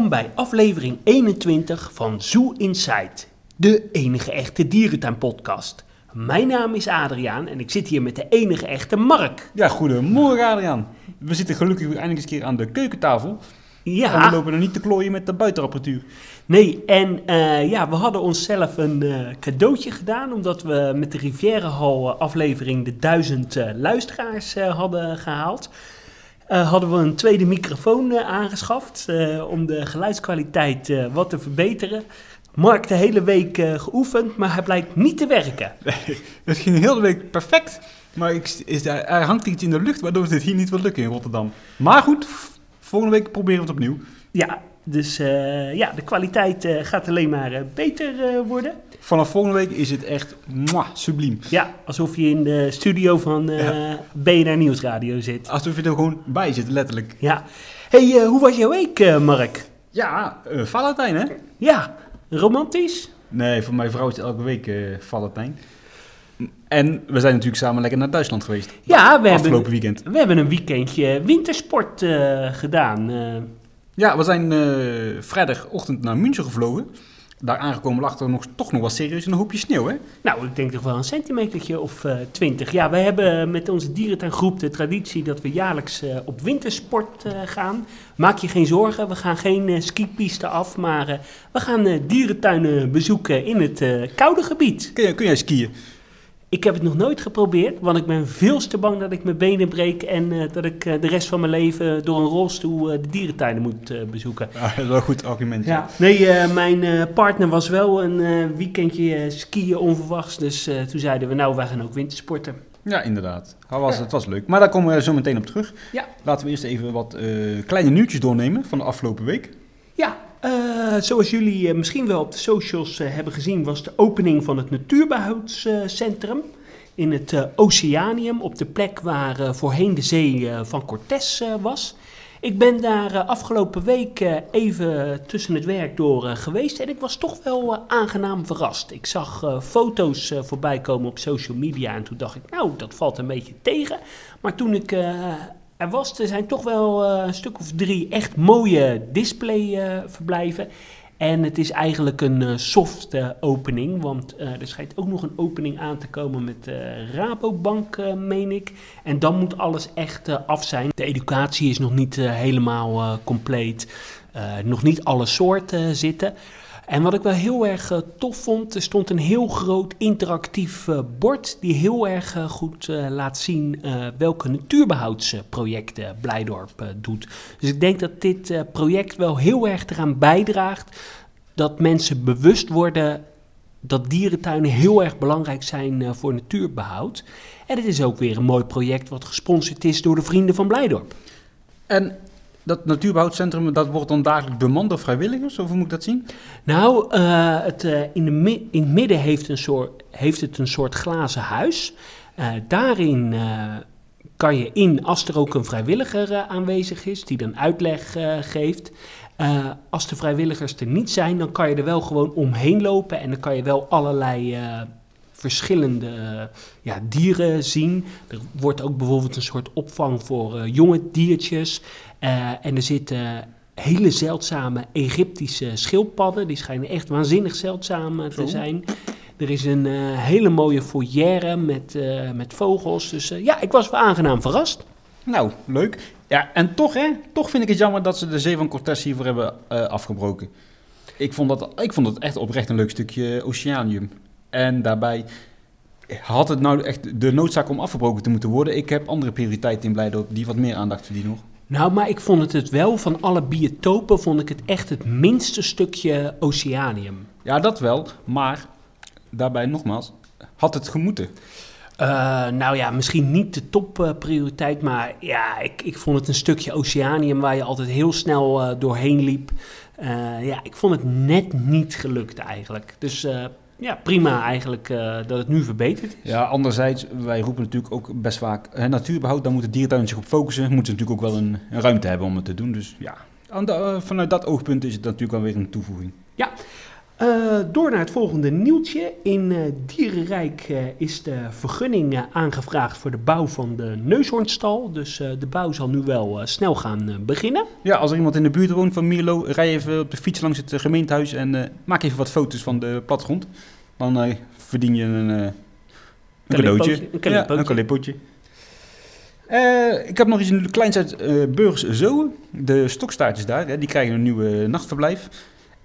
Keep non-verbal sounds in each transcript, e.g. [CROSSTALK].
Welkom bij aflevering 21 van Zoo Inside, de enige echte dierentuinpodcast. Mijn naam is Adriaan en ik zit hier met de enige echte Mark. Ja, goedemorgen Adriaan. We zitten gelukkig weer eindelijk eens een keer aan de keukentafel. En we Ja, lopen er niet te klooien met de buitenapparatuur. nee, en eh, ja, we hadden onszelf een eh, cadeautje gedaan omdat we met de Rivière Hall eh, aflevering de duizend eh, luisteraars hadden gehaald. Eh, hadden we een tweede microfoon eh, aangeschaft eh, om de geluidskwaliteit wat te verbeteren. Mark de hele week geoefend, maar hij blijkt niet te werken. [LAUGHS] Het ging de hele week perfect. Maar ik, is, er er hangt iets in de lucht waardoor dit hier niet wil lukken in Rotterdam. Maar goed, volgende week proberen we het opnieuw. Ja, dus eh, ja, de kwaliteit eh, gaat alleen maar eh, beter worden. Vanaf volgende week is het echt mwah, subliem. Ja, alsof je in de studio van eh BNR Nieuwsradio zit. Alsof je er gewoon bij zit, letterlijk. Ja. hey, hoe was jouw week, Mark? Ja, Valentijn hè? Ja, romantisch? Nee, voor mijn vrouw is het elke week Valentijn. En we zijn natuurlijk samen lekker naar Duitsland geweest. Ja, we hebben, Afgelopen weekend. we hebben een weekendje wintersport gedaan. Ja, we zijn eh, vrijdagochtend naar München gevlogen. Daar aangekomen lag er nog, toch nog wel serieus een hoopje sneeuw, hè? nou, ik denk toch wel een centimetertje of eh, twintig. ja, wij hebben met onze dierentuingroep de traditie dat we jaarlijks eh, op wintersport gaan. Maak je geen zorgen, we gaan geen skipiste af, maar we gaan dierentuinen bezoeken in het koude gebied. Kun, je, kun jij skiën? Ik heb het nog nooit geprobeerd, want ik ben veel te bang dat ik mijn benen breek en eh, dat ik eh, de rest van mijn leven door een rolstoel eh, de dierentuinen moet bezoeken. Ja, dat is wel een goed argument. Ja. Nee, mijn partner was wel een weekendje skiën onverwachts, dus toen zeiden we nou, wij gaan ook wintersporten. Ja, inderdaad. Het was, het was leuk. Maar daar komen we zo meteen op terug. Ja. Laten we eerst even wat kleine nieuwtjes doornemen van de afgelopen week. Ja, eh, zoals jullie eh, misschien wel op de socials eh, hebben gezien, was de opening van het Natuurbehoudcentrum in het Oceanium, op de plek waar voorheen de zee van Cortés was. Ik ben daar afgelopen week even tussen het werk door geweest en ik was toch wel aangenaam verrast. Ik zag foto's voorbij komen op social media en toen dacht ik, nou, dat valt een beetje tegen. Maar toen ik er was, er zijn toch wel eh, een stuk of drie echt mooie displayverblijven. en het is eigenlijk een eh, soft eh, opening, want eh, er schijnt ook nog een opening aan te komen met eh, Rabobank, eh, meen ik. En dan moet alles echt eh, af zijn. De educatie is nog niet eh, helemaal eh, compleet. Eh, nog niet alle soorten zitten. En wat ik wel heel erg eh, tof vond, er stond een heel groot interactief eh, bord die heel erg eh, goed laat zien welke natuurbehoudsprojecten Blijdorp doet. Dus ik denk dat dit project wel heel erg eraan bijdraagt dat mensen bewust worden dat dierentuinen heel erg belangrijk zijn voor natuurbehoud. En het is ook weer een mooi project wat gesponsord is door de vrienden van Blijdorp. En dat natuurbehoudcentrum, dat wordt dan dagelijks bemand door vrijwilligers? Of hoe moet ik dat zien? Nou, eh, het, eh, in, de in het midden heeft, een soort, heeft het een soort glazen huis. Eh, daarin kan je in, als er ook een vrijwilliger aanwezig is, die dan uitleg geeft. Als de vrijwilligers er niet zijn, dan kan je er wel gewoon omheen lopen en dan kan je wel allerlei verschillende eh, ja, dieren zien. Er wordt ook bijvoorbeeld een soort opvang voor eh, jonge diertjes. Eh, en er zitten hele zeldzame Egyptische schildpadden. Die schijnen echt waanzinnig zeldzaam te zijn. Er is een hele mooie foyer met, met vogels. Dus ja, ik was wel aangenaam verrast. Nou, leuk. Ja, en toch hè, toch vind ik het jammer dat ze de Zee van Cortés hiervoor hebben afgebroken. Ik vond, dat, ik vond het echt oprecht een leuk stukje oceanium. En daarbij had het nou echt de noodzaak om afgebroken te moeten worden. Ik heb andere prioriteiten in Blijdorp die wat meer aandacht verdienen nog. Nou, maar ik vond het het wel, van alle biotopen vond ik het echt het minste stukje oceanium. Ja, dat wel. Maar daarbij nogmaals, had het gemoeten. Eh, nou ja, misschien niet de topprioriteit, maar ja, ik, ik vond het een stukje oceanium waar je altijd heel snel eh, doorheen liep. Eh, ja, ik vond het net niet gelukt eigenlijk. Dus ja, prima eigenlijk eh, dat het nu verbeterd is. Ja, anderzijds, wij roepen natuurlijk ook best vaak... Hè, natuurbehoud, daar moet de dierentuin zich op focussen. Moeten ze natuurlijk ook wel een, een ruimte hebben om het te doen. Dus ja, de- eh, vanuit dat oogpunt is het natuurlijk wel weer een toevoeging. Eh, door naar het volgende nieuwtje. In eh, Dierenrijk eh, is de vergunning aangevraagd voor de bouw van de neushoornstal. Dus de bouw zal nu wel snel gaan beginnen. Ja, als er iemand in de buurt woont van Mierlo, rij even op de fiets langs het eh, gemeentehuis en maak even wat foto's van de plattegrond. Dan verdien je een, een cadeautje. Een. Ja, een ik heb nog iets kleins uit eh Burgers Zoe. De stokstaartjes daar, hè, die krijgen een nieuwe nachtverblijf.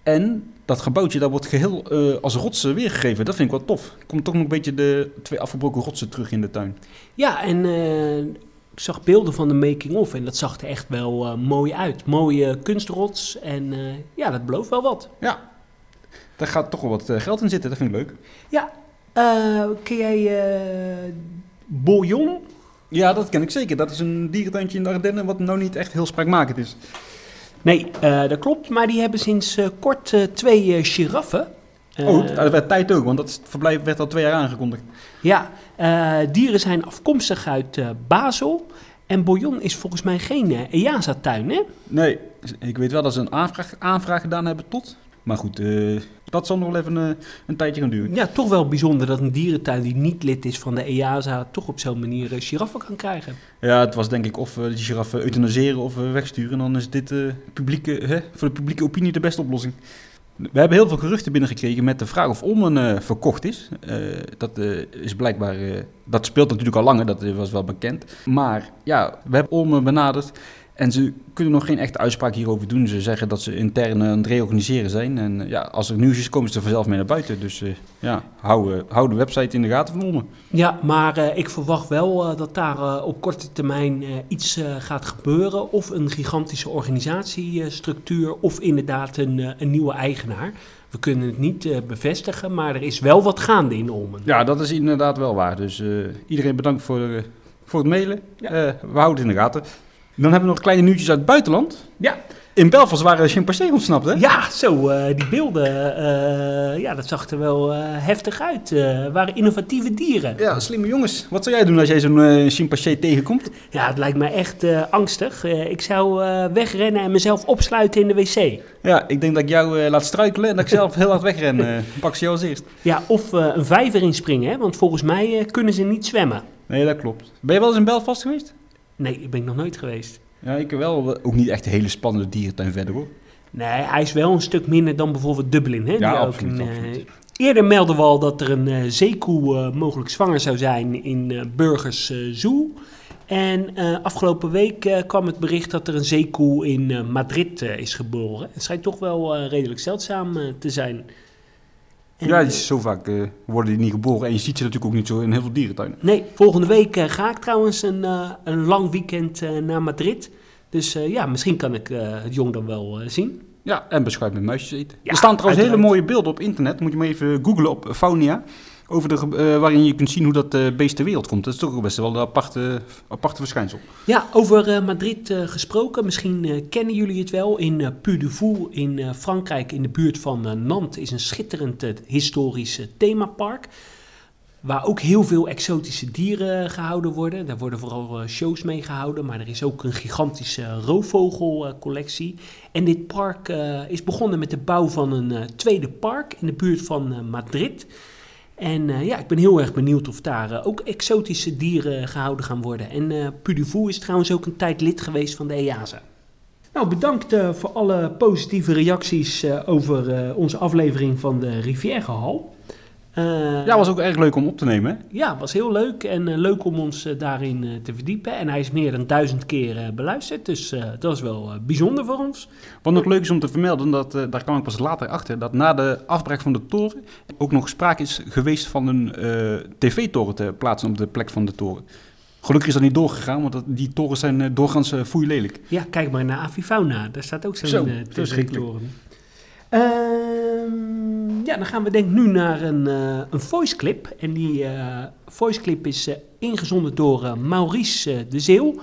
En dat gebouwtje, dat wordt geheel eh, als rotsen weergegeven. Dat vind ik wel tof. Komt toch nog een beetje de twee afgebroken rotsen terug in de tuin. Ja, en eh, ik zag beelden van de making-of en dat zag er echt wel eh, mooi uit. Mooie kunstrots en ja, dat belooft wel wat. Ja, daar gaat toch wel wat geld in zitten. Dat vind ik leuk. Ja, ken jij Bouillon? Ja, dat ken ik zeker. Dat is een dierentuintje in de Ardennen wat nou niet echt heel spraakmakend is. Nee, eh, dat klopt, maar die hebben sinds eh, kort eh, twee giraffen. Oh, dat werd tijd ook, want dat verblijf werd al twee jaar aangekondigd. Ja, dieren zijn afkomstig uit Basel. En Bouillon is volgens mij geen EASA-tuin, hè? Nee, ik weet wel dat ze een aanvraag, aanvraag gedaan hebben tot. Maar goed, eh, dat zal nog wel even eh, een tijdje gaan duren. Ja, toch wel bijzonder dat een dierentuin die niet lid is van de EASA... toch op zo'n manier eh, giraffen kan krijgen. Ja, het was denk ik of uh, die giraffen euthanaseren of wegsturen. En dan is dit uh, publieke, hè, voor de publieke opinie de beste oplossing. We hebben heel veel geruchten binnengekregen met de vraag of Olmen uh, verkocht is. Uh, dat uh, is blijkbaar, dat speelt natuurlijk al langer, dat was wel bekend. Maar ja, we hebben Olmen benaderd en ze kunnen nog geen echte uitspraak hierover doen. Ze zeggen dat ze intern aan het reorganiseren zijn. En ja, als er nieuws is, komen ze er vanzelf mee naar buiten. Dus ja, hou, hou, de website in de gaten van Olmen. Ja, maar ik verwacht wel dat daar op korte termijn iets gaat gebeuren. Of een gigantische organisatiestructuur of inderdaad een, een nieuwe eigenaar. We kunnen het niet uh, bevestigen, maar er is wel wat gaande in Olmen. Ja, dat is inderdaad wel waar. Dus uh, iedereen bedankt voor, uh, voor het mailen. Ja. we houden het in de gaten. Dan hebben we nog kleine nieuwtjes uit het buitenland. Ja. In Belfast waren chimpansee ontsnapt, hè? Ja, zo, die beelden, ja, dat zag er wel heftig uit. waren innovatieve dieren. Ja, slimme jongens. Wat zou jij doen als jij zo'n chimpansee tegenkomt? Ja, het lijkt me echt angstig. ik zou wegrennen en mezelf opsluiten in de wc. Ja, ik denk dat ik jou laat struikelen en dat ik [LAUGHS] zelf heel hard wegren. pak ze jou als eerst. Ja, of een vijver inspringen, hè? want volgens mij kunnen ze niet zwemmen. Nee, dat klopt. Ben je wel eens in Belfast geweest? Nee, ik ben nog nooit geweest. Ja, ik wel. Ook niet echt een hele spannende dierentuin verder hoor. Nee, hij is wel een stuk minder dan bijvoorbeeld Dublin. Hè? Ja, Die absoluut, ook een, absoluut. Uh, eerder melden we al dat er een uh, zeekoe uh, mogelijk zwanger zou zijn in Burgers Zoo. En afgelopen week kwam het bericht dat er een zeekoe in Madrid is geboren. Het schijnt toch wel redelijk zeldzaam te zijn. En ja, zo vaak uh, worden die niet geboren. En je ziet ze natuurlijk ook niet zo in heel veel dierentuinen. Nee, volgende week uh, ga ik trouwens een, uh, een lang weekend naar Madrid. Dus ja, misschien kan ik het jong dan wel zien. Ja, en beschuit met muisjes eten. Ja, er staan trouwens uiteraard. hele mooie beelden op internet. Moet je maar even googlen op Faunia. Over de, waarin je kunt zien hoe dat beest ter wereld komt. Dat is toch best wel een aparte, aparte verschijnsel. Ja, over Madrid gesproken. Misschien kennen jullie het wel. In Puy de Fou in Frankrijk, in de buurt van Nantes, is een schitterend historisch themapark. Waar ook heel veel exotische dieren gehouden worden. Daar worden vooral shows mee gehouden. Maar er is ook een gigantische roofvogelcollectie. En dit park uh, is begonnen met de bouw van een uh, tweede park in de buurt van uh, Madrid. En ja, ik ben heel erg benieuwd of daar ook exotische dieren gehouden gaan worden. En uh, Puduvou is trouwens ook een tijd lid geweest van de EASA. Nou, bedankt voor alle positieve reacties over onze aflevering van de Rivierenhal. Uh, ja, was ook erg leuk om op te nemen. Hè? Ja, was heel leuk en uh, leuk om ons uh, daarin te verdiepen. En hij is meer dan duizend keer beluisterd, dus dat is wel bijzonder voor ons. Wat nog leuk is om te vermelden, dat, daar kwam ik pas later achter, dat na de afbraak van de toren ook nog sprake is geweest van een tv-toren te plaatsen op de plek van de toren. Gelukkig is dat niet doorgegaan, want die torens zijn doorgaans uh, lelijk. Ja, kijk maar naar Avifauna, daar staat ook zo'n Zo, tv-toren. Uh, ja, dan gaan we denk nu naar een, uh, een voice clip. En die uh, voice clip is uh, ingezonden door Maurice de Zeeuw,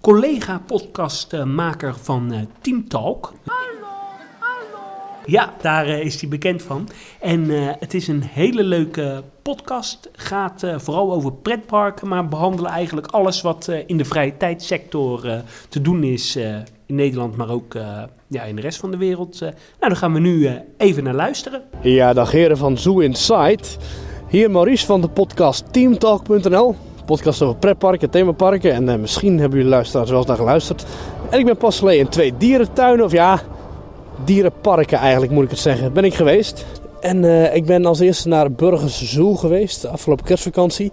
collega podcastmaker van Team Talk. Hallo, hallo. Ja, daar is hij bekend van. En het is een hele leuke podcast. Gaat vooral over pretparken, maar behandelen eigenlijk alles wat in de vrije tijdsector te doen is in Nederland, maar ook eh, ja, in de rest van de wereld. Eh. nou, daar gaan we nu eh, even naar luisteren. Ja, dag heren van Zoo Inside. Hier Maurice van de podcast Teamtalk.nl. Podcast over pretparken, themaparken. En eh, misschien hebben jullie luisteraars wel eens naar geluisterd. En ik ben pas geleden in twee dierentuinen, of ja, dierenparken eigenlijk moet ik het zeggen, ben ik geweest. En ik ben als eerste naar Burgers Zoo geweest, de afgelopen kerstvakantie.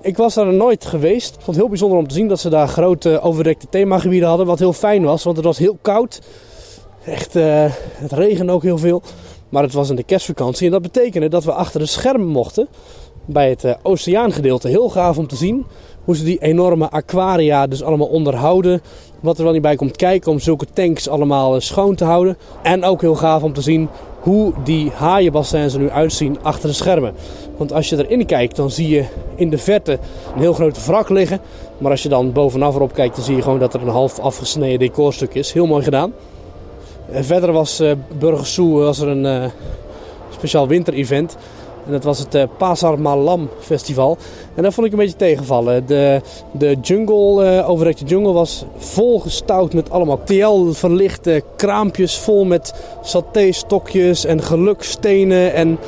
Ik was daar nooit geweest. Ik vond het heel bijzonder om te zien dat ze daar grote overdekte themagebieden hadden. Wat heel fijn was, want het was heel koud. Echt, eh, het regende ook heel veel. Maar het was in de kerstvakantie en dat betekende dat we achter de schermen mochten. Bij het eh, oceaangedeelte. Heel gaaf om te zien hoe ze die enorme aquaria dus allemaal onderhouden. Wat er wel niet bij komt kijken om zulke tanks allemaal eh, schoon te houden. En ook heel gaaf om te zien hoe die haaienbassins er nu uitzien achter de schermen. Want als je erin kijkt, dan zie je in de verte een heel grote wrak liggen. Maar als je dan bovenaf erop kijkt, dan zie je gewoon dat er een half afgesneden decorstuk is. Heel mooi gedaan. En verder was Zoo was er een eh, speciaal winterevent. En dat was het eh, Pasar Malam Festival. En daar vond ik een beetje tegenvallen. De, de jungle, eh overdekte jungle was volgestouwd met allemaal TL-verlichte kraampjes. Vol met satéstokjes en gelukstenen en,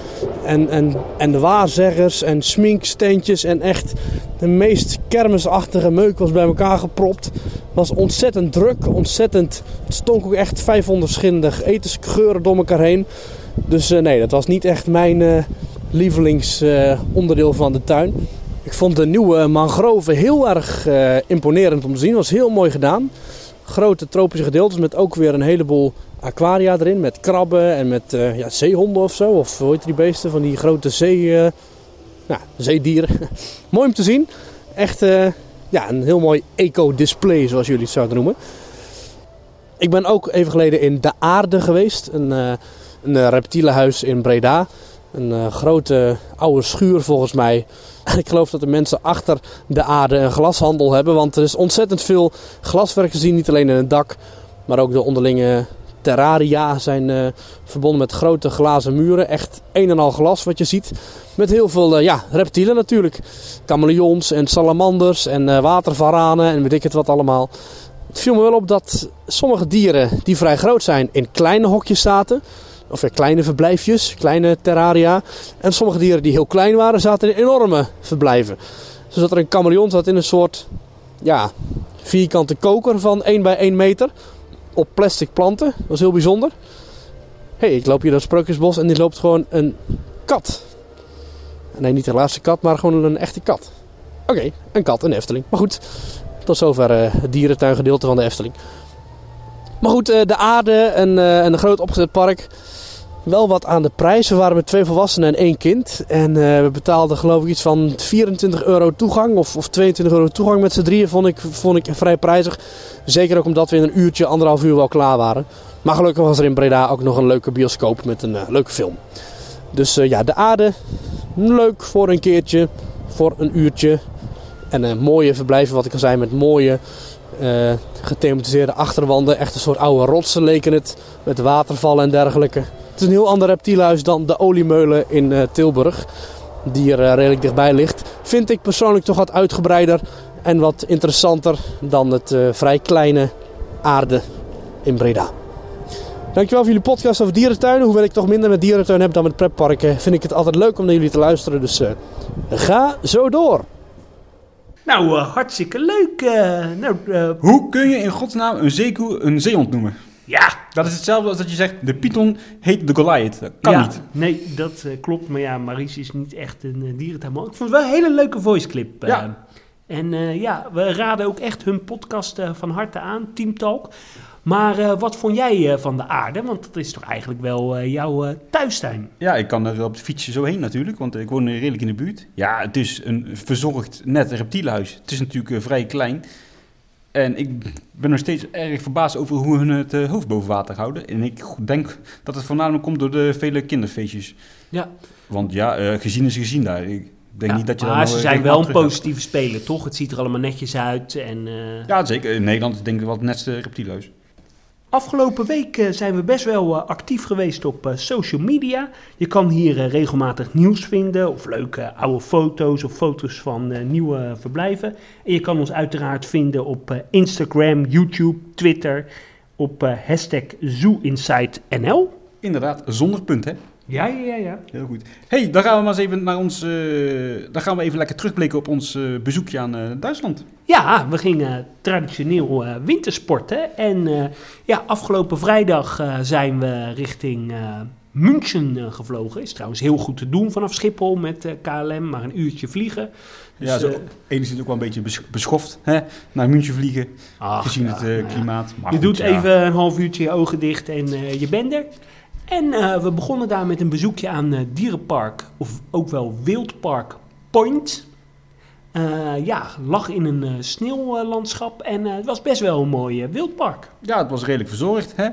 en, en, en waarzeggers en sminksteentjes. En echt de meest kermisachtige meuk was bij elkaar gepropt. was ontzettend druk, ontzettend... Het stonk ook echt 500 verschillende etensgeuren door elkaar heen. Dus eh, nee, dat was niet echt mijn lievelingsonderdeel van de tuin. Ik vond de nieuwe mangroven heel erg eh, imponerend om te zien. was heel mooi gedaan. Grote tropische gedeeltes met ook weer een heleboel aquaria erin. Met krabben en met eh, ja, zeehonden of zo. Of hoe heet die beesten? Van die grote zee, eh, nou, zeedieren. [LAUGHS] mooi om te zien. Echt ja, een heel mooi eco-display zoals jullie het zouden noemen. Ik ben ook even geleden in De Aarde geweest. Een, een reptielenhuis in Breda. Een eh, grote oude schuur volgens mij. En [LAUGHS] ik geloof dat de mensen achter de aarde een glashandel hebben. Want er is ontzettend veel glaswerk te zien. Niet alleen in het dak, maar ook de onderlinge terraria zijn eh, verbonden met grote glazen muren. Echt een en al glas wat je ziet. Met heel veel eh, ja, reptielen natuurlijk. Chameleons en salamanders en watervaranen en weet ik het wat allemaal. Het viel me wel op dat sommige dieren die vrij groot zijn in kleine hokjes zaten. Of ja, kleine verblijfjes, kleine terraria. En sommige dieren die heel klein waren, zaten in enorme verblijven. Zo zat er een chameleon zat in een soort ja, vierkante koker van 1 bij 1 meter. Op plastic planten. Dat was heel bijzonder. Hé, hey, ik loop hier door het Sprookjesbos en die loopt gewoon een kat. Nee, niet de laatste kat, maar gewoon een echte kat. Oké, een kat, een Efteling. Maar goed, tot zover eh, het dierentuingedeelte van de Efteling. Maar goed, eh, de aarde, eh, een groot opgezet park. Wel wat aan de prijs. We waren met twee volwassenen en één kind. En eh, we betaalden geloof ik iets van 24 euro toegang. Of, of 22 euro toegang met z'n drieën vond ik, vond ik vrij prijzig. Zeker ook omdat we in een uurtje, anderhalf uur wel klaar waren. Maar gelukkig was er in Breda ook nog een leuke bioscoop met een eh, leuke film. Dus eh, ja, de aarde. Leuk voor een keertje. Voor een uurtje. En een mooie verblijven, wat ik al zei, met mooie eh, gethematiseerde achterwanden. Echt een soort oude rotsen leken het. Met watervallen en dergelijke. Het is een heel ander reptielhuis dan de oliemeulen in eh, Tilburg. Die er eh, redelijk dichtbij ligt. Vind ik persoonlijk toch wat uitgebreider. En wat interessanter dan het eh, vrij kleine aarde in Breda. Dankjewel voor jullie podcast over dierentuinen. Hoewel ik toch minder met dierentuinen heb dan met pretparken, vind ik het altijd leuk om naar jullie te luisteren. Dus eh, ga zo door. Nou, hartstikke leuk. eh, nou, eh, Hoe kun je in godsnaam een zeekoe een zeehond noemen? ja, Dat is hetzelfde als dat je zegt, de python heet de Goliath. Dat kan ja, niet. Nee, dat eh, klopt. Maar ja, Maries is niet echt een uh, dierentuinman. Ik vond het wel een hele leuke voiceclip. eh. Ja. En eh, ja, we raden ook echt hun podcast eh, van harte aan, Team Talk. Maar eh, wat vond jij eh, van de aarde? Want dat is toch eigenlijk wel eh, jouw eh, thuistuin? Ja, ik kan er wel op het fietsje zo heen natuurlijk, want ik woon redelijk in de buurt. Ja, het is een verzorgd net reptielenhuis. Het is natuurlijk vrij klein. En ik ben nog steeds erg verbaasd over hoe hun het eh, hoofd boven water houden. En ik denk dat het voornamelijk komt door de vele kinderfeestjes. Ja, Want ja, eh, gezien is gezien daar. Ik denk Ja, niet dat je maar ze zijn wel een positieve speler, toch? Het ziet er allemaal netjes uit. En, eh, Ja, zeker. In Nederland is denk ik wel het netste reptielenhuis. Afgelopen week eh, zijn we best wel eh, actief geweest op eh, social media. Je kan hier regelmatig nieuws vinden of leuke oude foto's of foto's van nieuwe verblijven. En je kan ons uiteraard vinden op Instagram, YouTube, Twitter, op hashtag ZooInsightNL. Inderdaad, zonder punt, hè? Ja, ja, ja, ja. Heel goed. hey, dan gaan we maar eens even naar ons... eh, dan gaan we even lekker terugblikken op ons eh, bezoekje aan eh, Duitsland. Ja, we gingen traditioneel wintersporten. En ja, afgelopen vrijdag zijn we richting München gevlogen. Is trouwens heel goed te doen vanaf Schiphol met KLM, maar een uurtje vliegen. Dus, ja, zo enigszins ook wel een beetje bes- beschoft, hè? Naar München vliegen, ach, gezien ja, het nou klimaat. Maar Je goed, doet ja. even een half uurtje je ogen dicht en je bent er. En eh, we begonnen daar met een bezoekje aan eh, Dierenpark, of ook wel Wildpark Point. Eh, ja, lag in een sneeuwlandschap en het was best wel een mooi wildpark. Ja, het was redelijk verzorgd. Hè?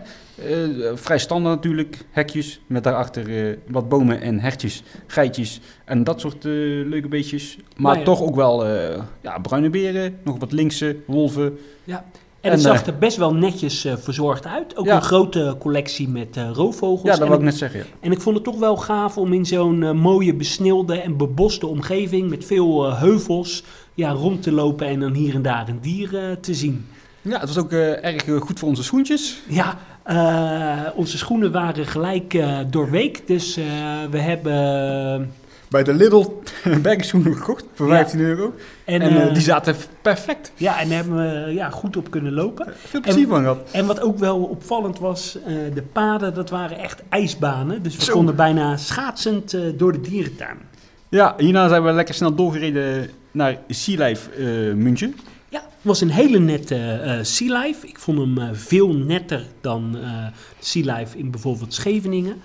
Vrij standaard natuurlijk. Hekjes met daarachter wat bomen en hertjes, geitjes en dat soort leuke beestjes. Maar Maar ja. toch ook wel ja, bruine beren, nog wat linkse, wolven. En, En, het zag eh, er best wel netjes eh, verzorgd uit. Ook Ja. een grote collectie met eh, roofvogels. Ja, dat wou ik net zeggen. ja. en ik vond het toch wel gaaf om in zo'n mooie besneeuwde en beboste omgeving met veel heuvels ja, rond te lopen en dan hier en daar een dier te zien. Ja, het was ook erg goed voor onze schoentjes. Ja, onze schoenen waren gelijk doorweekt. Dus we hebben... Bij de Lidl [LAUGHS] bergschoenen gekocht voor Ja. 15 euro. En, En, eh, eh, die zaten perfect. ja, en daar hebben we ja, goed op kunnen lopen. Veel plezier van gehad. En wat ook wel opvallend was, eh, de paden, dat waren echt ijsbanen. Dus we Zo. konden bijna schaatsend door de dierentuin. Ja, hierna zijn we lekker snel doorgereden naar Sea Life München. Ja, het was een hele nette eh Sea Life. Ik vond hem veel netter dan eh Sea Life in bijvoorbeeld Scheveningen.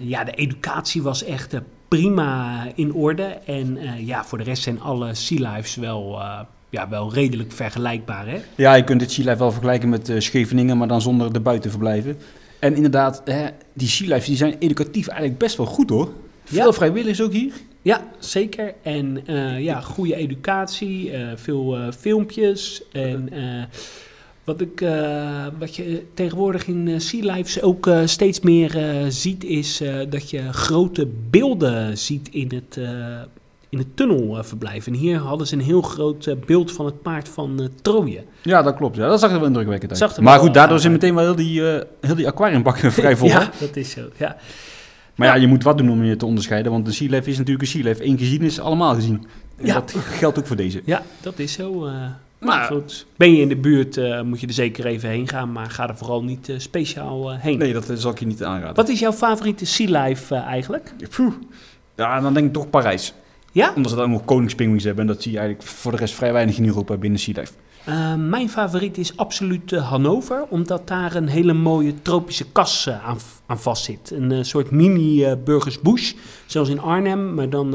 Ja, de educatie was echt prima in orde. En eh, ja, voor de rest zijn alle Sea Lives wel, eh, ja, wel redelijk vergelijkbaar. Hè? Ja, je kunt het Sea Life wel vergelijken met eh, Scheveningen, maar dan zonder de buitenverblijven. En inderdaad, hè, die Sea Lives die zijn educatief eigenlijk best wel goed hoor. Veel Ja. vrijwilligers ook hier. Ja, zeker. En ja, goede educatie, veel filmpjes. En wat, ik, eh, wat je tegenwoordig in eh, Sea Lives ook eh, steeds meer ziet, is dat je grote beelden ziet in het, in het tunnelverblijf. En hier hadden ze een heel groot beeld van het paard van Troje. Ja, dat klopt. Ja. Dat zag er wel indrukwekkend uit. Zag er maar goed, daardoor zit meteen wel heel die, heel die aquariumbak [LAUGHS] vrij vol. hè? ja, dat is zo. Ja. Maar ja, je moet wat doen om je te onderscheiden, want de Sea Life is natuurlijk een Sea Life. Eén gezien is allemaal gezien. En Ja. dat geldt ook voor deze. ja, dat is zo. Maar- maar goed, ben je in de buurt, eh, moet je er zeker even heen gaan. Maar ga er vooral niet eh, speciaal eh, heen. Nee, dat zal ik je niet aanraden. Wat is jouw favoriete Sea Life eigenlijk? Ja, dan denk ik toch Parijs. Ja? Omdat ze dan ook nog koningspinguïns hebben. En dat zie je eigenlijk voor de rest vrij weinig in Europa binnen Sea Life. Eh, mijn favoriet is absoluut eh, Hannover, omdat daar een hele mooie tropische kas eh, aan, aan vast zit. Een soort mini eh Burgers Bush, zoals in Arnhem, maar dan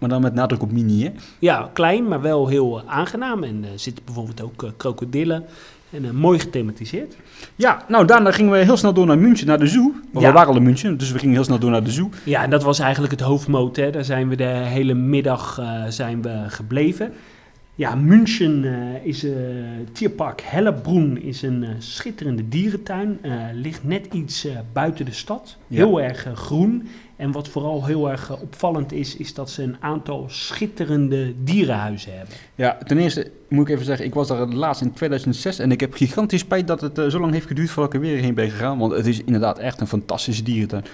Maar dan met nadruk op mini, hè? ja, klein, maar wel heel aangenaam. En er zitten bijvoorbeeld ook krokodillen en mooi gethematiseerd. Ja, nou daarna gingen we heel snel door naar München, naar de zoo. Want Ja. we waren al in München, dus we gingen heel snel door naar de zoo. Ja, en dat was eigenlijk het hoofdmoot. Hè. Daar zijn we de hele middag zijn we gebleven. Ja, München eh, is eh Tierpark Hellebroen is een eh, schitterende dierentuin. Ligt net iets buiten de stad. Ja. Heel erg groen. En wat vooral heel erg opvallend is, is dat ze een aantal schitterende dierenhuizen hebben. Ja, ten eerste moet ik even zeggen, ik was daar laatst in 2006 en ik heb gigantisch spijt dat het zo lang heeft geduurd voordat ik er weer heen ben gegaan. Want het is inderdaad echt een fantastische dierentuin.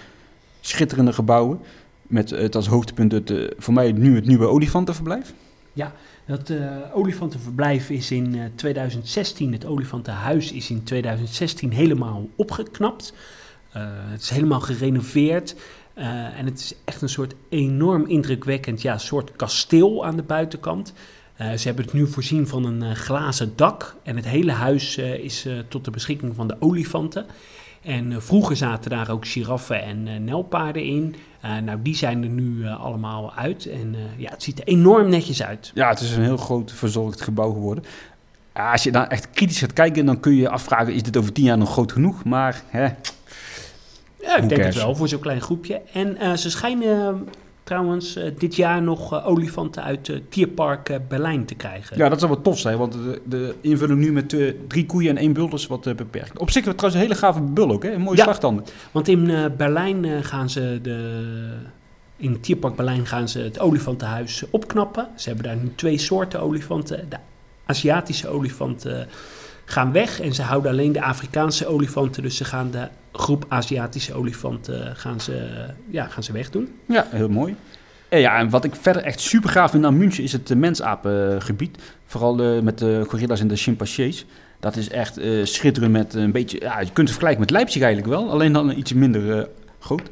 Schitterende gebouwen, met het als hoogtepunt het, voor mij nu het nieuwe olifantenverblijf. Dat eh, olifantenverblijf is in eh, 2016, het olifantenhuis is in 2016 helemaal opgeknapt. Eh, het is helemaal gerenoveerd. eh, en het is echt een soort enorm indrukwekkend ja, soort kasteel aan de buitenkant. Eh, ze hebben het nu voorzien van een eh, glazen dak. En het hele huis eh, is eh, tot de beschikking van de olifanten. En eh, vroeger zaten daar ook giraffen en eh, nelpaarden in. Eh, nou, die zijn er nu eh, allemaal uit. En eh, ja, het ziet er enorm netjes uit. Ja, het is een heel groot verzorgd gebouw geworden. Als je dan echt kritisch gaat kijken, dan kun je je afvragen, is dit over tien jaar nog groot genoeg? Maar hè, Ja, ik denk het wel voor zo'n klein groepje. En ze schijnen trouwens eh, dit jaar nog eh, olifanten uit het Tierpark Berlijn te krijgen. Ja, dat zou wel tof zijn, want de, de invulling nu met drie koeien en één bul is wat beperkt. Op zich trouwens een hele gave bul ook, hè? Een mooie Ja. slagtanden. Want in Berlijn gaan ze de. In Tierpark Berlijn gaan ze het olifantenhuis opknappen. Ze hebben daar nu twee soorten olifanten. De Aziatische olifanten gaan weg en ze houden alleen de Afrikaanse olifanten. Dus ze gaan de groep Aziatische olifanten gaan ze, ja, gaan ze wegdoen. Ja, heel mooi. En ja, en wat ik verder echt super gaaf vind aan München is het mensapengebied. Vooral eh, met de gorilla's en de chimpansees. Dat is echt eh, schitterend met een beetje... Ja, je kunt het vergelijken met Leipzig eigenlijk wel. Alleen dan iets minder eh, groot.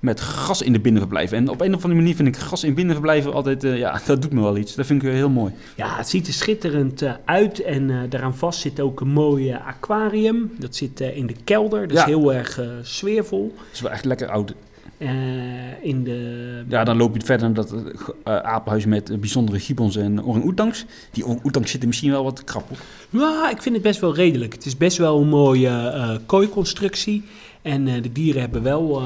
Met gras in de binnenverblijven. En op een of andere manier vind ik gras in binnenverblijven altijd... eh, ja, [LAUGHS] dat doet me wel iets. Dat vind ik heel mooi. Ja, het ziet er schitterend eh, uit en eh, daaraan vast zit ook een mooi aquarium. Dat zit in de kelder, dat Ja. is heel erg sfeervol. Het is wel echt lekker oud. In de... Ja, dan loop je verder naar dat apenhuis met bijzondere gibbons en orang-oetangs. Die orang-oetangs zitten misschien wel wat krap op. Ja, ik vind het best wel redelijk. Het is best wel een mooie kooiconstructie. En de dieren hebben wel,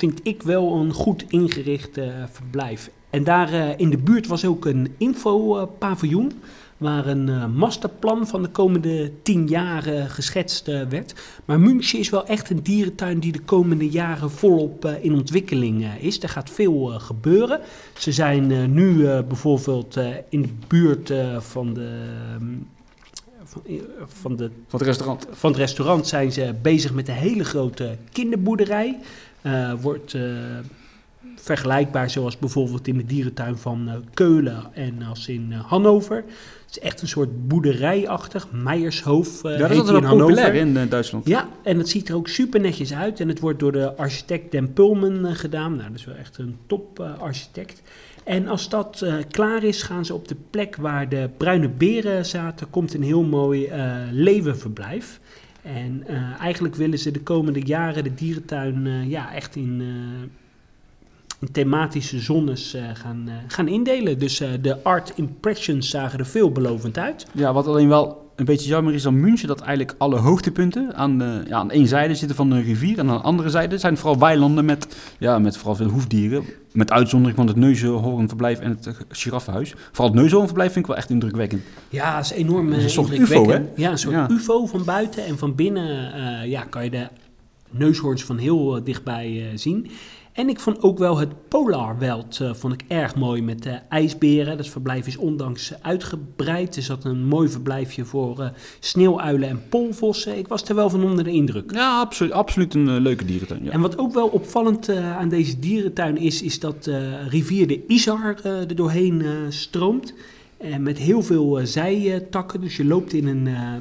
vind ik wel, een goed ingericht eh, verblijf. En daar eh, in de buurt was ook een infopaviljoen. waar een eh, masterplan van de komende tien jaar eh, geschetst werd. Maar München is wel echt een dierentuin die de komende jaren volop in ontwikkeling is. Er gaat veel gebeuren. Ze zijn nu bijvoorbeeld in de buurt van de... ehm, van, eh, van, de, Van het restaurant. van het restaurant zijn ze bezig met een hele grote kinderboerderij. Eh, wordt eh, vergelijkbaar zoals bijvoorbeeld in de dierentuin van eh, Keulen en als in Hannover. Het is echt een soort boerderijachtig, Meijershoofd Ja, dat is altijd in wel populair Hannover. in Duitsland. Ja, en het ziet er ook super netjes uit. En het wordt door de architect Den Pulmen eh, gedaan. Nou, dat is wel echt een top architect. En als dat klaar is, gaan ze op de plek waar de bruine beren zaten, komt een heel mooi eh, leeuwenverblijf. En eh, eigenlijk willen ze de komende jaren de dierentuin eh, ja, echt in, eh, thematische zones gaan, gaan indelen. Dus de art impressions zagen er veelbelovend uit. Ja, wat alleen wel een beetje jammer is aan München, dat eigenlijk alle hoogtepunten aan, eh, ja, aan één zijde zitten van de rivier en aan de andere zijde zijn vooral weilanden met, ja, met vooral veel hoefdieren. Met uitzondering van het Neuzenhoornverblijf en het giraffenhuis. Vooral het Neuzenhoornverblijf vind ik wel echt indrukwekkend. Ja, dat is enorm is eh, een soort indrukwekkend. UFO, Ja, een soort Ja. UFO van buiten. En van binnen eh, ja, kan je de neushoorns van heel eh, dichtbij zien. En ik vond ook wel het Polarweld eh, vond ik erg mooi met de ijsberen. Dat verblijf is ondanks uitgebreid. Er zat een mooi verblijfje voor eh, sneeuwuilen en polvossen. Ik was er wel van onder de indruk. Ja, absoluut, absoluut een eh, leuke dierentuin. Ja. En wat ook wel opvallend eh, aan deze dierentuin is, is dat de rivier de Isar eh, er doorheen eh, stroomt. En met heel veel eh, zijtakken. Dus je loopt in een eh,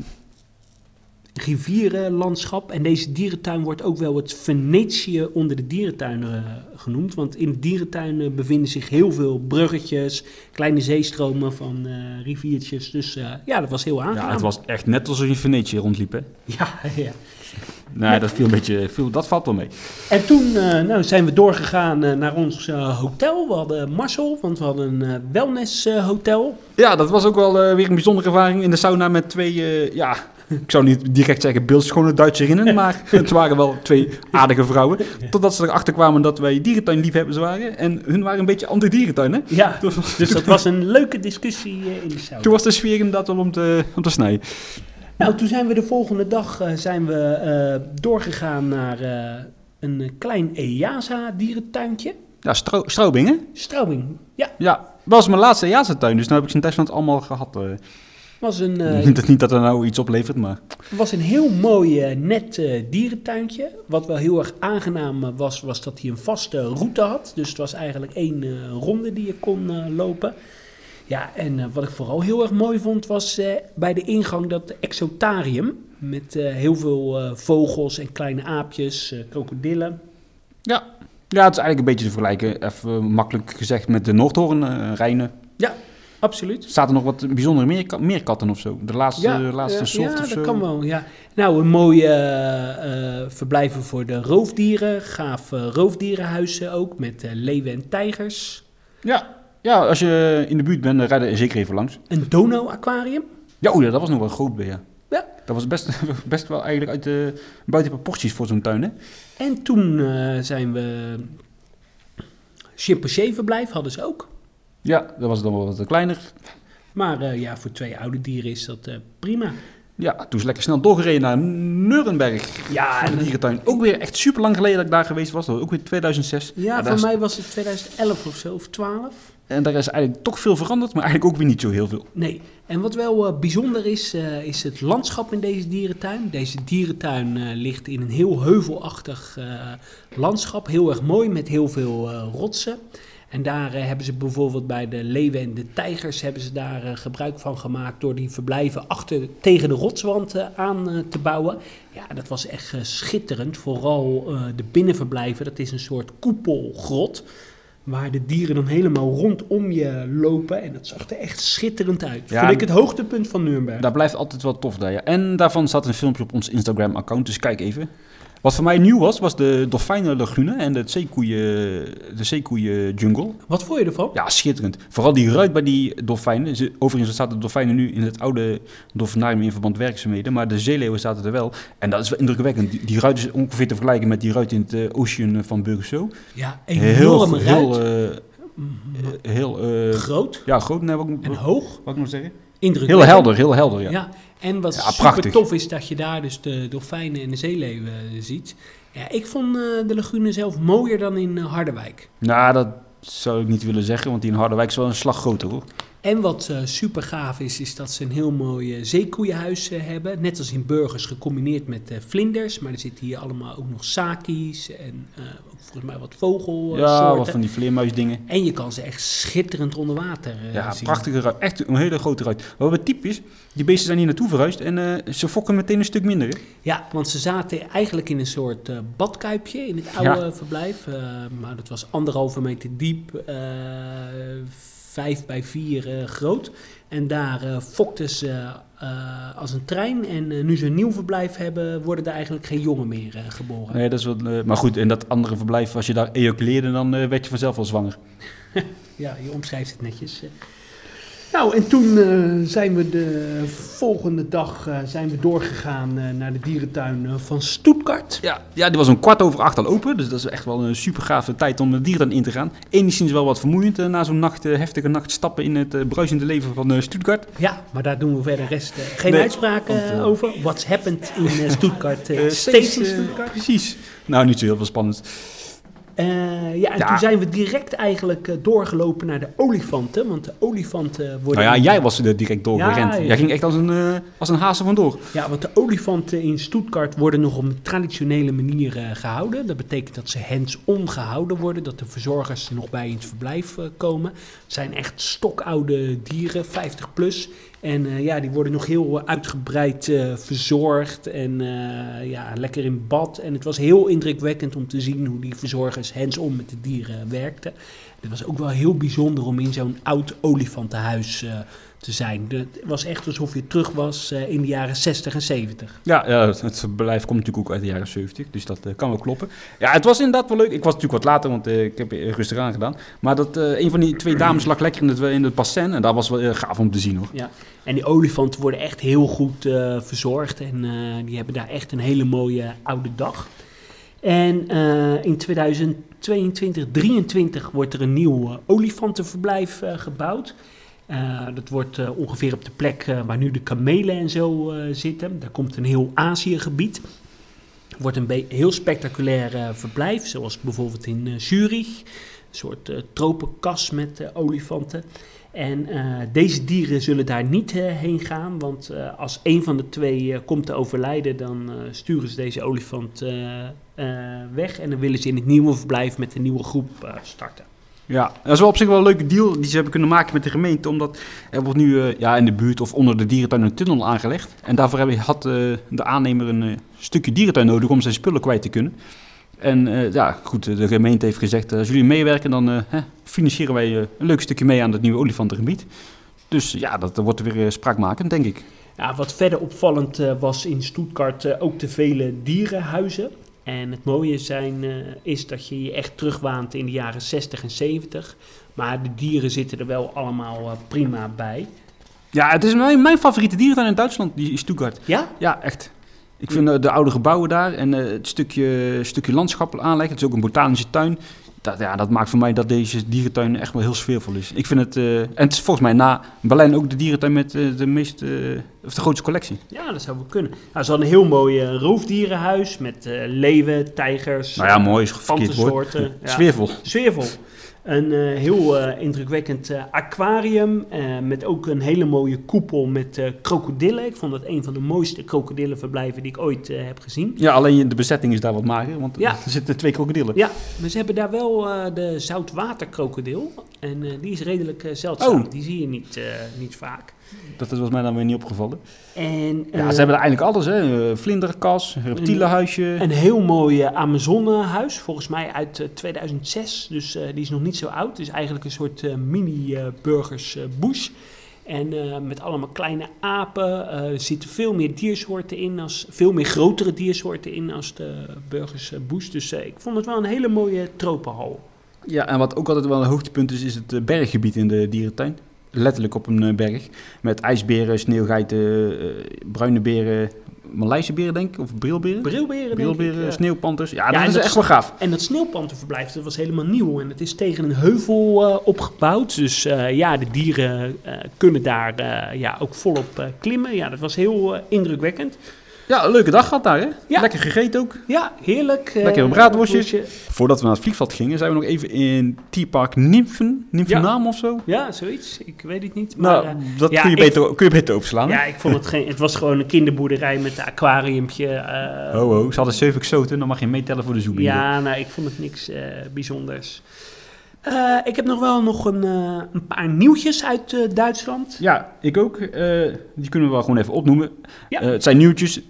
rivierenlandschap. En deze dierentuin wordt ook wel het Venetië onder de dierentuinen eh, genoemd. Want in de dierentuin eh, bevinden zich heel veel bruggetjes, kleine zeestromen van eh, riviertjes. Dus eh, ja, dat was heel aangenaam. ja, het was echt net alsof je in Venetië rondliep, hè. [LAUGHS] ja, ja. Nee, dat viel een beetje, viel, dat valt wel mee. En toen nou, zijn we doorgegaan naar ons hotel. We hadden Marcel, want we hadden een eh, wellness eh, hotel. Ja, dat was ook wel weer een bijzondere ervaring in de sauna met twee, ja, ik zou niet direct zeggen beeldschone Duitserinnen, [LAUGHS] maar het waren wel twee aardige vrouwen. Totdat ze erachter kwamen dat wij dierentuinliefhebbers waren en hun waren een beetje anti-dierentuin, hè. Ja, Dus, dus dat was een leuke discussie eh, in de sauna. toen was de sfeer inderdaad wel om te, om te snijden. Nou, toen zijn we de volgende dag eh, zijn we, eh, doorgegaan naar een klein EASA-dierentuintje. Ja, Stro hè? Straubing, ja, Ja, was mijn laatste EASA-tuin, dus nu heb ik ze in Duitsland allemaal gehad. Was een, eh, niet, dat- niet dat er nou iets oplevert, maar... was een heel mooi, eh, net eh, dierentuintje. Wat wel heel erg aangenaam was, was dat hij een vaste route had. Dus het was eigenlijk één eh, ronde die je kon eh, lopen. Ja, en eh, wat ik vooral heel erg mooi vond, was eh, bij de ingang dat exotarium. Met eh, heel veel eh, vogels en kleine aapjes, eh, krokodillen. Ja. ja, het is eigenlijk een beetje te vergelijken, even makkelijk gezegd, met de Noordhoorn, Rijnen. Absoluut. Zaten nog wat bijzondere meerka- meerkatten of zo? De laatste, laatste ja, soort ja, of zo? dat kan wel. Ja. Nou, een mooie eh, eh, verblijven voor de roofdieren. Gaaf eh, roofdierenhuizen ook, met eh, leeuwen en tijgers. Ja. ja, als je in de buurt bent, dan rijd er zeker even langs. Een Donau-aquarium. Ja, oh ja, dat was nog wel groot bij, ja. Ja. Dat was best, [LAUGHS] best wel eigenlijk uit de, buiten proporties voor zo'n tuin, hè? En toen eh, zijn we Chimpansee-verblijf hadden ze ook. Ja, dat was dan wel wat kleiner. Maar eh, ja, voor twee oude dieren is dat eh, prima. Ja, toen is lekker snel doorgereden naar Nuremberg. Ja, Van de en, dierentuin. Ook weer echt super lang geleden dat ik daar geweest was. Dat was ook weer 2006. ja, voor is- mij was het 2011 of zo, of 12. En daar is eigenlijk toch veel veranderd, maar eigenlijk ook weer niet zo heel veel. Nee, en wat wel eh, bijzonder is, is het landschap in deze dierentuin. Deze dierentuin ligt in een heel heuvelachtig landschap. Heel erg mooi met heel veel rotsen. En daar eh, hebben ze bijvoorbeeld bij de leeuwen en de tijgers hebben ze daar eh, gebruik van gemaakt door die verblijven achter tegen de rotswand eh, aan te bouwen. Ja, dat was echt schitterend. Vooral de binnenverblijven, dat is een soort koepelgrot. Waar de dieren dan helemaal rondom je lopen. En dat zag er echt schitterend uit. Ja, Vind ik het hoogtepunt van Nuremberg. Daar blijft altijd wel tof daar, ja. En daarvan staat een filmpje op ons Instagram-account, dus kijk even. Wat voor mij nieuw was, was de dolfijnenlagune en de zeekoeien, de zeekoeien jungle. Wat vond je ervan? Ja, schitterend. Vooral die ruit bij die dolfijnen. Overigens zaten de dolfijnen nu in het oude dolfinarium in verband werkzaamheden, maar de zeeleeuwen zaten er wel. En dat is wel indrukwekkend. Die, die ruit is ongeveer te vergelijken met die ruit in het eh, Ocean van Burgerso. Ja, Heel, enorme heel, ruit. eh, heel, eh, groot ja, groot, nee, wat, ik- en hoog. wat ik nog zeggen? Indrukwekkend. Heel helder, heel helder, ja. Ja. En wat Ja, super tof is dat je daar dus de dolfijnen en de zeeleeuwen eh, ziet. Ja, ik vond eh, de lagune zelf mooier dan in eh, Harderwijk. Nou, dat zou ik niet willen zeggen, want die in Harderwijk is wel een slag groter, hoor. En wat eh, super gaaf is, is dat ze een heel mooi eh, zeekoeienhuis eh, hebben. Net als in Burgers, gecombineerd met vlinders. Maar er zitten hier allemaal ook nog saki's en ook volgens mij wat vogelsoorten. ja, wat van die vleermuisdingen. En je kan ze echt schitterend onder water Ja, zien. prachtige ruit. Echt een hele grote ruit. Wat typisch, die beesten zijn hier naartoe verhuisd en ze fokken meteen een stuk minder. Hè? Ja, want ze zaten eigenlijk in een soort eh, badkuipje in het oude Ja. verblijf. Maar dat was anderhalve meter diep, vijf bij vier eh, groot. En daar eh, fokten ze eh, als een trein. En nu ze een nieuw verblijf hebben, worden er eigenlijk geen jongen meer geboren. Nee, dat is wat, maar goed, in dat andere verblijf, als je daar ejaculeerde, dan werd je vanzelf al zwanger. [LAUGHS] Ja, je omschrijft het netjes. Nou, en toen eh, zijn we de volgende dag eh, zijn we doorgegaan eh, naar de dierentuin van Stuttgart. Ja, ja, die was om kwart over acht al open, dus dat is echt wel een super gave tijd om de dieren in te gaan. Enigszins wel wat vermoeiend na zo'n nacht, heftige nacht stappen in het bruisende leven van Stuttgart. Ja, maar daar doen we verder rest geen Nee, uitspraken over. What's happened in [LAUGHS] Stuttgart stays in Stuttgart. Precies. Nou, niet zo heel veel spannend. Eh, ja, en Ja. toen zijn we direct eigenlijk eh, doorgelopen naar de olifanten. Want de olifanten worden... Nou ja, jij was er direct doorgerend. Ja. Jij ging echt als een, eh als een haas er vandoor. Ja, want de olifanten in Stuttgart worden nog op een traditionele manier eh, gehouden. Dat betekent dat ze hands-on gehouden worden, dat de verzorgers er nog bij in het verblijf komen. Het zijn echt stokoude dieren, 50 plus. En eh, ja, die worden nog heel uitgebreid eh, verzorgd en eh, ja, lekker in bad. En het was heel indrukwekkend om te zien hoe die verzorgers hands-on met de dieren werkten. Het was ook wel heel bijzonder om in zo'n oud olifantenhuis eh, te zijn. Het was echt alsof je terug was eh, in de jaren 60 en 70. Ja, ja, het- het verblijf komt natuurlijk ook uit de jaren 70, dus dat eh, kan wel kloppen. Ja, het was inderdaad wel leuk. Ik was natuurlijk wat later, want eh, ik heb rustig aan gedaan. Maar dat, een van die twee dames lag lekker in het, in het bassin en dat was wel gaaf om te zien hoor. Ja. En die olifanten worden echt heel goed verzorgd en die hebben daar echt een hele mooie oude dag. En in 2022, 2023 wordt er een nieuw olifantenverblijf gebouwd. Eh, dat wordt eh, ongeveer op de plek eh, waar nu de kamelen en zo zitten. Daar komt een heel Aziëgebied. Wordt een heel spectaculair verblijf, zoals bijvoorbeeld in Zurich. Een soort tropenkas met olifanten. En deze dieren zullen daar niet heen gaan, want als een van de twee komt te overlijden, dan sturen ze deze olifant weg. En dan willen ze in het nieuwe verblijf met een nieuwe groep starten. Ja, dat is wel op zich wel een leuke deal die ze hebben kunnen maken met de gemeente. Omdat er wordt nu eh, ja, in de buurt of onder de dierentuin een tunnel aangelegd. En daarvoor had eh, de aannemer een eh, stukje dierentuin nodig om zijn spullen kwijt te kunnen. En ja, goed, de gemeente heeft gezegd, als jullie meewerken, dan financieren wij een leuk stukje mee aan het nieuwe olifantengebied. Dus ja, dat wordt weer spraakmakend, denk ik. Ja, wat verder opvallend was in Stuttgart ook de vele dierenhuizen. En het mooie zijn, eh, is dat je je echt terugwaant in de jaren 60 en 70. Maar de dieren zitten er wel allemaal eh, prima bij. Ja, het is mijn, mijn favoriete dierentuin in Duitsland, die Stuttgart. Ja? Ja, echt. Ik vind eh, de oude gebouwen daar en het stukje, stukje landschap aanleggen. Het is ook een botanische tuin. Dat, ja, dat maakt voor mij dat deze dierentuin echt wel heel sfeervol is. Ik vind het, eh, en het is volgens mij na Berlijn ook de dierentuin met eh, de, meest, eh, of de grootste collectie. Ja, dat zou wel kunnen. Nou, ze hadden een heel mooi roofdierenhuis met leeuwen, tijgers, Nou ja, mooi is verkeerd woord. pantersoorten. [LAUGHS] Ja. Sfeervol. Sfeervol. Een eh, heel eh, indrukwekkend eh, aquarium met ook een hele mooie koepel met krokodillen. Ik vond dat een van de mooiste krokodillenverblijven die ik ooit heb gezien. Ja, alleen de bezetting is daar wat mager, want Ja. er zitten twee krokodillen. Ja, maar ze hebben daar wel de zoutwaterkrokodil. En die is redelijk zeldzaam. Oh. Die zie je niet, niet vaak. Dat was mij dan weer niet opgevallen. En, Ja, eh, ze hebben er eigenlijk alles, hè. Eh, Vlinderkas, reptielenhuisje. Een heel mooi eh, Amazonehuis, volgens mij uit eh, 2006. Dus eh, die is nog niet zo oud. Het is eigenlijk een soort mini-burgers bush. En met allemaal kleine apen. Er zitten veel meer diersoorten in, als, veel meer grotere diersoorten in als de burgers bush. Dus ik vond het wel een hele mooie tropenhal. Ja, en wat ook altijd wel een hoogtepunt is, is het berggebied in de dierentuin. Letterlijk op een eh, berg. Met ijsberen, sneeuwgeiten, eh, bruine beren, Maleise beren denk ik, of brilberen. Brilberen, denk Brilberen, ik, ja. sneeuwpanters. Ja, Ja, dat is dat echt wel gaaf. En dat sneeuwpanterverblijf, dat was helemaal nieuw. En het is tegen een heuvel eh, opgebouwd. Dus ja, de dieren kunnen daar ja, ook volop klimmen. Ja, dat was heel indrukwekkend. Ja, een leuke dag gehad daar, hè? Ja. Lekker gegeten ook. Ja, heerlijk. eh, Lekker een braadworstje. Voordat we naar het vliegveld gingen, zijn we nog even in Tierpark Nymphen, Nymphennaam of zo. Ja, zoiets. Ik weet het niet. Maar, Nou, eh, dat ja, kun, je ik- beter, kun je beter overslaan. ja, ik vond het geen... Het was gewoon een kinderboerderij met een aquariumpje. eh, Ho, ho, ze hadden zeven exoten, dan mag je meetellen voor de zoek. Ja, nou, ik vond het niks eh, bijzonders. Eh, ik heb nog wel nog een, eh, een paar nieuwtjes uit eh, Duitsland. Ja, ik ook. Eh, die kunnen we wel gewoon even opnoemen. Ja. Eh, het zijn nieuwtjes.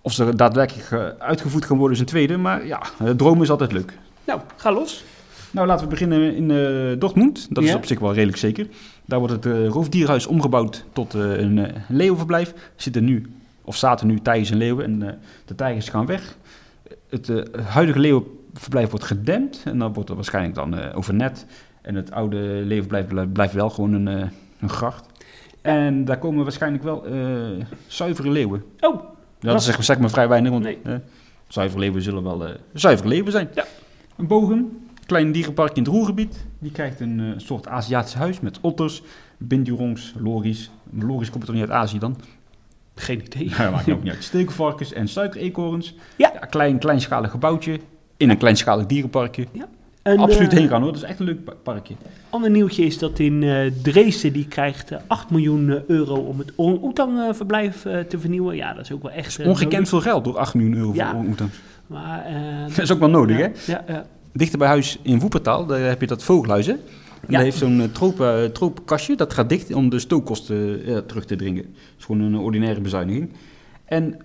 Of ze daadwerkelijk eh, uitgevoerd gaan worden is een tweede. Maar ja, eh, dromen is altijd leuk. Nou, ga los. Nou, laten we beginnen in eh Dortmund. Dat is op zich wel redelijk zeker. Daar wordt het roofdierhuis omgebouwd tot eh, een leeuwenverblijf. Er zitten nu, of zaten nu tijgers en leeuwen. En de tijgers gaan weg. Het huidige leeuwenverblijf wordt gedempt. En dan wordt er waarschijnlijk dan eh, overnet. En het oude leeuwenverblijf blijft, wel gewoon een, een gracht. En daar komen waarschijnlijk wel zuivere leeuwen. Oh, Ja, dat zeg, zeg maar vrij weinig, want Nee. eh, zuivere leeuwen zullen wel eh, zuivere leeuwen zijn. Ja. Een bogen, klein dierenpark in het Roergebied. Die krijgt een eh, soort Aziatisch huis met otters, bindurongs, lories. Lories komt toch niet uit Azië dan? geen idee. Ja, maakt ook niet uit. [LAUGHS] Stekelvarkens en suikereekhoorns. Ja. klein, kleinschalig gebouwtje in een kleinschalig dierenparkje. Absoluut eh, heen gaan hoor, dat is echt een leuk pa- parkje. ander nieuwtje is dat in eh, Dresden, die krijgt eh, 8 miljoen eh, euro om het orang-oetang verblijf eh, te vernieuwen. Ja, dat is ook wel echt... Ongekend nodig. veel geld door 8 miljoen euro Ja. voor orang-oetangs. Maar, [LAUGHS] Dat is ook wel nodig ja, hè. Ja, ja. Dichter bij huis in Woepertaal, daar heb je dat vogelhuis, hè? En Ja. Dat heeft zo'n tropen, tropenkastje, dat gaat dicht om de stookkosten terug te dringen. Dat is gewoon een ordinaire bezuiniging. En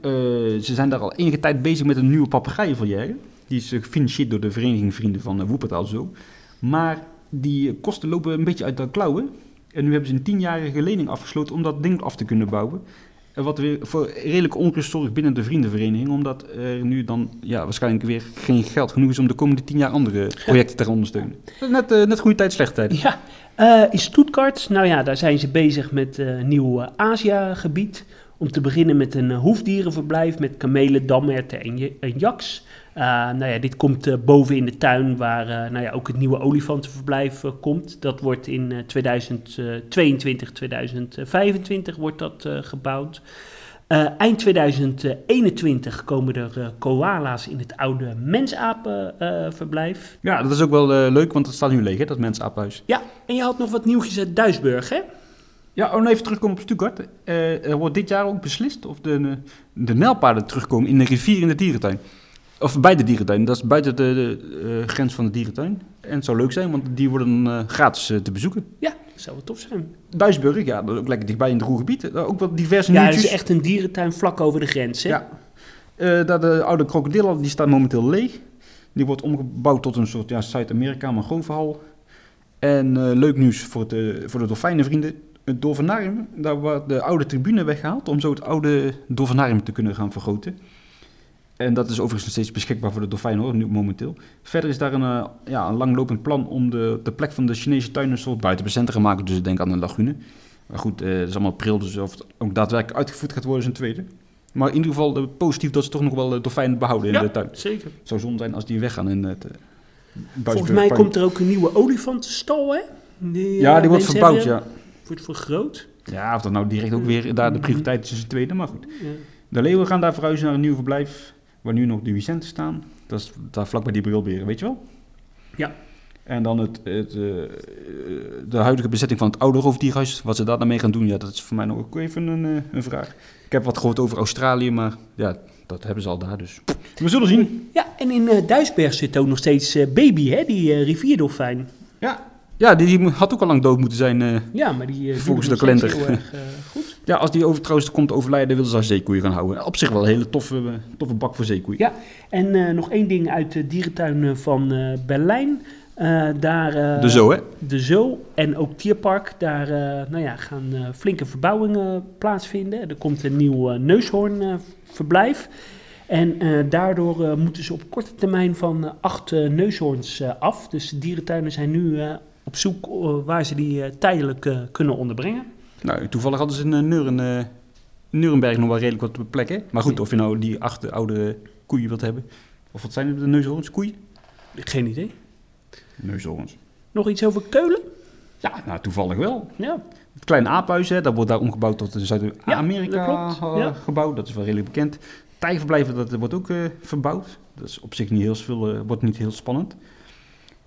ze zijn daar al enige tijd bezig met een nieuwe papegaaienvolière. Die is eh, gefinancierd door de Vereniging Vrienden van uh, Woepertaal zo. Maar die eh, kosten lopen een beetje uit de klauwen. En nu hebben ze een tienjarige lening afgesloten om dat ding af te kunnen bouwen. En wat weer voor redelijk onrust zorgt binnen de vriendenvereniging. Omdat er nu dan ja, waarschijnlijk weer geen geld genoeg is om de komende tien jaar andere projecten te ondersteunen. Net, eh, net goede tijd, slechte tijd. Ja, eh, in Stuttgart, nou ja, daar zijn ze bezig met eh, een nieuw eh, Azië-gebied. Om te beginnen met een eh, hoefdierenverblijf met kamelen, damherten en, je- en jaks. Eh, nou ja, dit komt eh, boven in de tuin waar eh, nou ja, ook het nieuwe olifantenverblijf komt. Dat wordt in eh, 2022, 2025 wordt dat gebouwd. Eind 2021 komen er koala's in het oude mensapenverblijf. Ja, dat is ook wel leuk, want het staat nu leeg, hè, dat mensapenhuis. Ja, en je had nog wat nieuwtjes uit Duisburg, hè? Ja, om even terugkomen op Stuttgart. Eh, er wordt dit jaar ook beslist of de, de nijlpaarden terugkomen in de rivier in de dierentuin. Of bij de dierentuin, dat is buiten de, de, eh, grens van de dierentuin. En het zou leuk zijn, want die worden eh, gratis te bezoeken. Ja, dat zou wel tof zijn. Duisburg, ja, dat is ook lekker dichtbij in het Roergebied. Ook wat diverse Ja, het is echt een dierentuin vlak over de grens, hè? Ja. Daar de oude krokodil, die staat momenteel leeg. Die wordt omgebouwd tot een soort ja, Zuid-Amerika mangrovenhal. En leuk nieuws voor, de voor de dolfijnenvrienden. Het dolfinarium, daar wordt de oude tribune weggehaald om zo het oude dolfinarium te kunnen gaan vergroten. En dat is overigens nog steeds beschikbaar voor de dolfijnen hoor, nu momenteel. Verder is daar een, eh, ja, een langlopend plan om de, de plek van de Chinese tuin een soort buitenbecenter te maken. Dus ik denk aan een lagune. Maar goed, eh dat is allemaal pril, dus of het ook daadwerkelijk uitgevoerd gaat worden is een tweede. Maar in ieder geval eh, positief dat ze toch nog wel eh, dolfijnen behouden in Ja. de tuin. Zeker. Het zou zonde zijn als die weggaan in het, eh, Volgens mij komt er ook een nieuwe olifantenstal, hè? Die, Ja, die wordt verbouwd, hebben. ja. Wordt vergroot. Ja, of dat nou direct ook weer daar de prioriteit is tussen de tweede, maar goed. Ja. De leeuwen gaan daar verhuizen naar een nieuw verblijf, waar nu nog de Vicenten staan. Dat is daar vlak bij die brilberen, weet je wel? Ja. En dan het, het, eh, de huidige bezetting van het oude roofdierhuis, wat ze daar dan mee gaan doen, ja, dat is voor mij nog ook even een, eh, een vraag. Ik heb wat gehoord over Australië, maar ja, dat hebben ze al daar, dus we zullen zien. Ja, en in eh, Duisberg zit ook nog steeds Baby, hè? Die rivierdolfijn. Ja, ja die, die had ook al lang dood moeten zijn. eh. Ja, maar die eh, Volgens de kalender. heel erg [LAUGHS] eh, goed. ja, als die over trouwens komt overlijden, willen ze daar zeekoeien gaan houden. Op zich wel een hele toffe, toffe bak voor zeekoeien. Ja, en nog één ding uit de dierentuin van Berlijn. Daar, de zo, hè? de Zoo en ook Tierpark, daar nou ja, gaan flinke verbouwingen plaatsvinden. Er komt een nieuw neushoornverblijf. en daardoor moeten ze op korte termijn van acht neushoorns af. Dus de dierentuinen zijn nu op zoek eh, waar ze die eh, tijdelijk eh, kunnen onderbrengen. Nou, toevallig hadden ze in Neuren, Nuremberg nog wel redelijk wat plekken. Maar goed, of je nou die acht oude koeien wilt hebben. Of wat zijn het, de neushoorns? Koeien? Geen idee. Neushoorns. Nog iets over Keulen? Ja, nou toevallig wel. Ja. Het kleine aaphuis, hè, dat wordt daar omgebouwd tot een Zuid-Amerika Ja, dat is wel redelijk bekend. Tijgerverblijven, dat wordt ook verbouwd. Dat is op zich niet heel, veel, wordt niet heel spannend.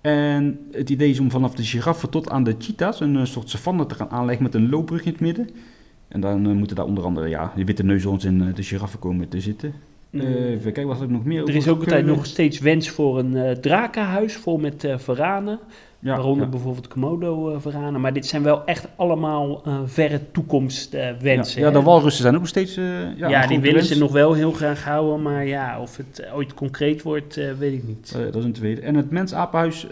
En het idee is om vanaf de giraffen tot aan de cheetahs een eh, soort savanne te gaan aanleggen met een loopbrug in het midden. En dan eh, moeten daar onder andere ja, de witte neushoorns en eh, de giraffen komen te zitten. Eh, even kijken, wat heb ik nog meer Er is ook altijd nog steeds wens voor een eh, drakenhuis vol met eh veranen. Ja, waaronder ja. bijvoorbeeld Komodo-veranen. maar dit zijn wel echt allemaal verre toekomstwensen. Ja, ja, de walrussen zijn ook nog steeds... ja, die willen wens. ze nog wel heel graag houden. Maar ja, of het ooit concreet wordt, weet ik niet. Dat is een tweede. En het mensapenhuis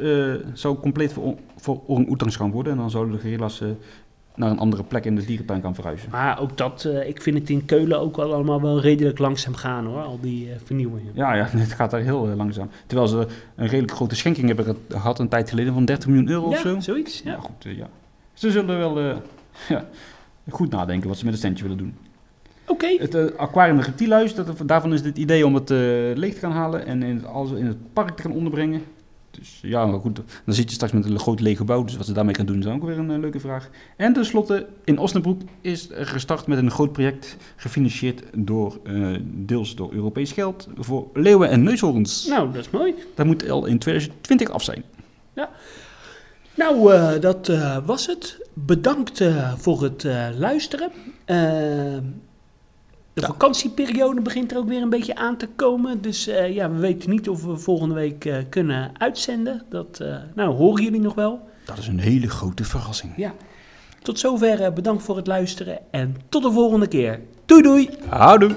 zou compleet voor, voor orang-oetangs gaan worden. En dan zouden de gorillas naar een andere plek in de dierentuin gaan verhuizen. Maar ook dat, eh, ik vind het in Keulen ook wel allemaal wel redelijk langzaam gaan hoor. Al die eh, vernieuwingen. Ja, ja, [LAUGHS] het gaat daar heel eh, langzaam. Terwijl ze een redelijk grote schenking hebben ge- gehad een tijd geleden van 30 miljoen euro of zo. Ja, zoiets. Ja, Ja. goed, ja. Ze zullen wel [LAUGHS] ja, goed nadenken wat ze met een centje willen doen. Oké. Het aquarium en reptielhuis, dat, daarvan is het idee om het leeg te gaan halen en in het, in het park te gaan onderbrengen. Dus ja, maar goed, dan zit je straks met een groot leeg gebouw, dus wat ze daarmee gaan doen is ook weer een eh, leuke vraag. En tenslotte, in Osnabrück is gestart met een groot project, gefinancierd door, eh, deels door Europees geld, voor leeuwen en neushoorns. Nou, dat is mooi. Dat moet al in 2020 af zijn. Nou, eh, dat was het. Bedankt voor het luisteren. De vakantieperiode begint er ook weer een beetje aan te komen. Dus eh, ja, we weten niet of we volgende week eh, kunnen uitzenden. Dat eh, nou, horen jullie nog wel. Dat is een hele grote verrassing. Ja. Tot zover bedankt voor het luisteren en tot de volgende keer. Doei doei! Houdoe!